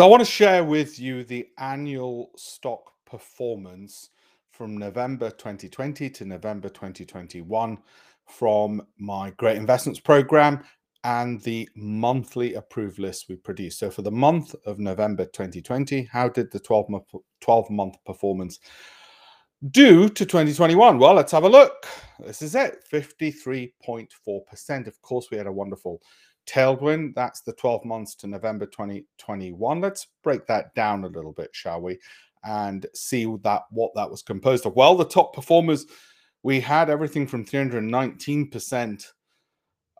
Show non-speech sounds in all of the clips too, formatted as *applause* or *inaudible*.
So I want to share with you the annual stock performance from November 2020 to November 2021 from my Great Investments Program and the monthly approved list we produce. So for the month of November 2020, how did the 12 month, 12 month performance do to 2021? Well, let's have a look. This is it 53.4%. Of course, we had a wonderful tailwind. That's the 12 months to November 2021. Let's break that down a little bit, shall we? And see that what that was composed of. Well, the top performers, we had everything from 319%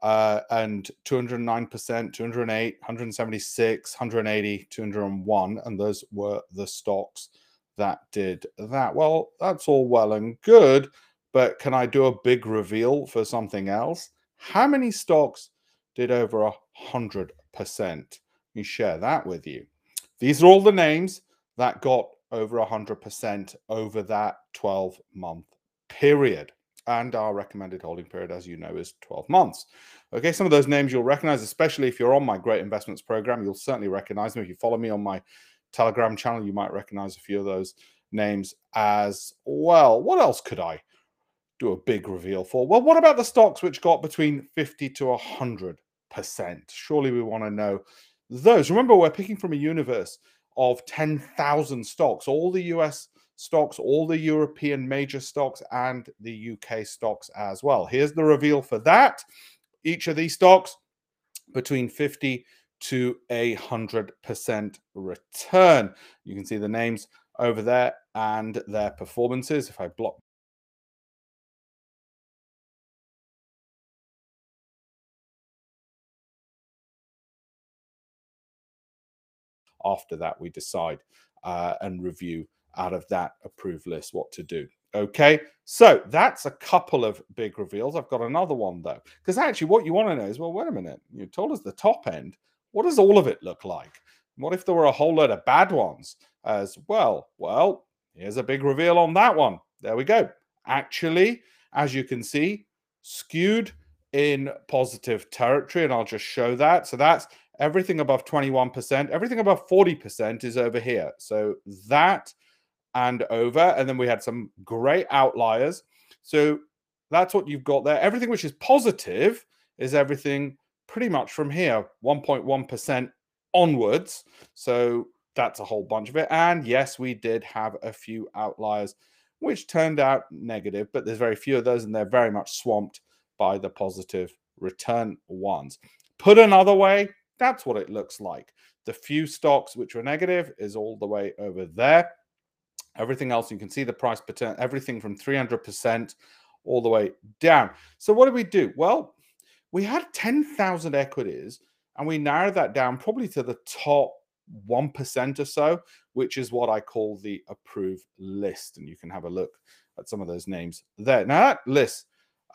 uh, and 209%, 208, 176, 180, 201. And those were the stocks that did that. Well, that's all well and good, but can I do a big reveal for something else? How many stocks did over a hundred percent? Let me share that with you. These are all the names that got over a hundred percent over that 12 month period. And our recommended holding period, as you know, is 12 months. Okay, some of those names you'll recognize, especially if you're on my Great Investments program. You'll certainly recognize them. If you follow me on my Telegram channel, you might recognize a few of those names as well. What else could I do a big reveal for? Well, what about the stocks which got between 50 to 100%? Surely we want to know those. Remember, we're picking from a universe of 10,000 stocks, all the US stocks, all the European major stocks, and the UK stocks as well. Here's the reveal for that. Each of these stocks between 50 to a hundred percent return. You can see the names over there and their performances. If I block after that, we decide uh, and review out of that approved list what to do. Okay, so that's a couple of big reveals. I've got another one though, because actually, what you want to know is well, wait a minute, you told us the top end. What does all of it look like? What if there were a whole load of bad ones as well? Well, here's a big reveal on that one. There we go. Actually, as you can see, skewed in positive territory, and I'll just show that. So that's everything above 21%, everything above 40% is over here. So that and over. And then we had some great outliers. So that's what you've got there. Everything which is positive is everything pretty much from here, 1.1% onwards. So that's a whole bunch of it. And yes, we did have a few outliers which turned out negative, but there's very few of those, and they're very much swamped by the positive return ones. Put another way, that's what it looks like. The few stocks which were negative is all the way over there. Everything else, you can see the price per turn, everything from 300% all the way down. So what did we do? Well, we had 10,000 equities and we narrowed that down probably to the top 1% or so, which is what I call the approved list. And you can have a look at some of those names there. Now, that list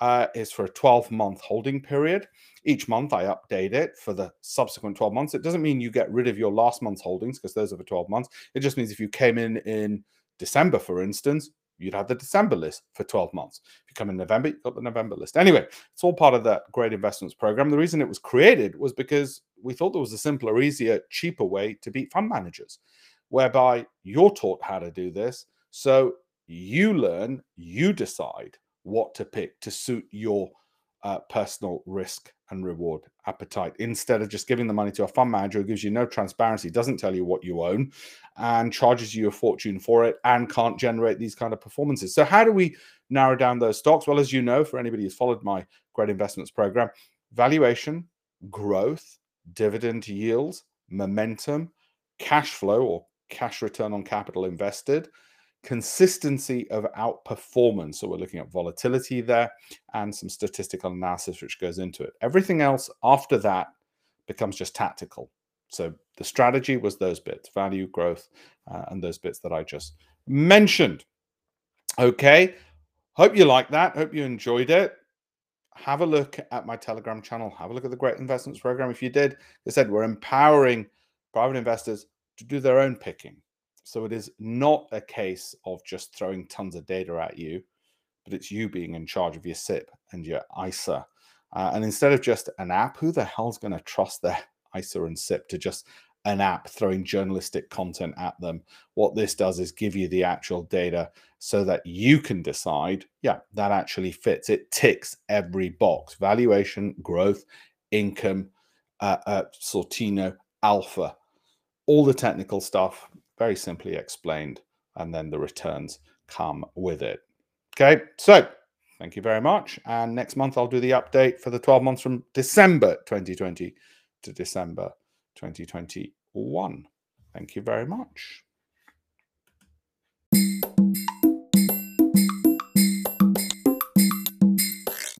uh, is for a 12 month holding period. Each month I update it for the subsequent 12 months. It doesn't mean you get rid of your last month's holdings because those are for 12 months. It just means if you came in in December, for instance, you'd have the December list for 12 months. If you come in November, you've got the November list. Anyway, it's all part of that great investments program. The reason it was created was because we thought there was a simpler, easier, cheaper way to beat fund managers, whereby you're taught how to do this. So you learn, you decide what to pick to suit your uh, personal risk and reward appetite instead of just giving the money to a fund manager who gives you no transparency, doesn't tell you what you own, and charges you a fortune for it and can't generate these kind of performances. So, how do we narrow down those stocks? Well, as you know, for anybody who's followed my great investments program, valuation, growth, dividend yields, momentum, cash flow or cash return on capital invested, consistency of outperformance. So we're looking at volatility there and some statistical analysis which goes into it. Everything else after that becomes just tactical. So the strategy was those bits value, growth, uh, and those bits that I just mentioned. Okay. Hope you like that. Hope you enjoyed it. Have a look at my Telegram channel. Have a look at the Great Investments Program. If you did, they said we're empowering private investors to do their own picking so it is not a case of just throwing tons of data at you, but it's you being in charge of your SIPP and your ISA. Uh, and instead of just an app, who the hell's going to trust their *laughs* ISA and SIPP to just an app throwing journalistic content at them. What this does is give you the actual data so that you can decide, yeah, that actually fits. It ticks every box valuation, growth, income, uh, uh, Sortino, alpha, all the technical stuff, very simply explained. And then the returns come with it. Okay, so thank you very much. And next month, I'll do the update for the 12 months from December 2020 to December 2021. Thank you very much.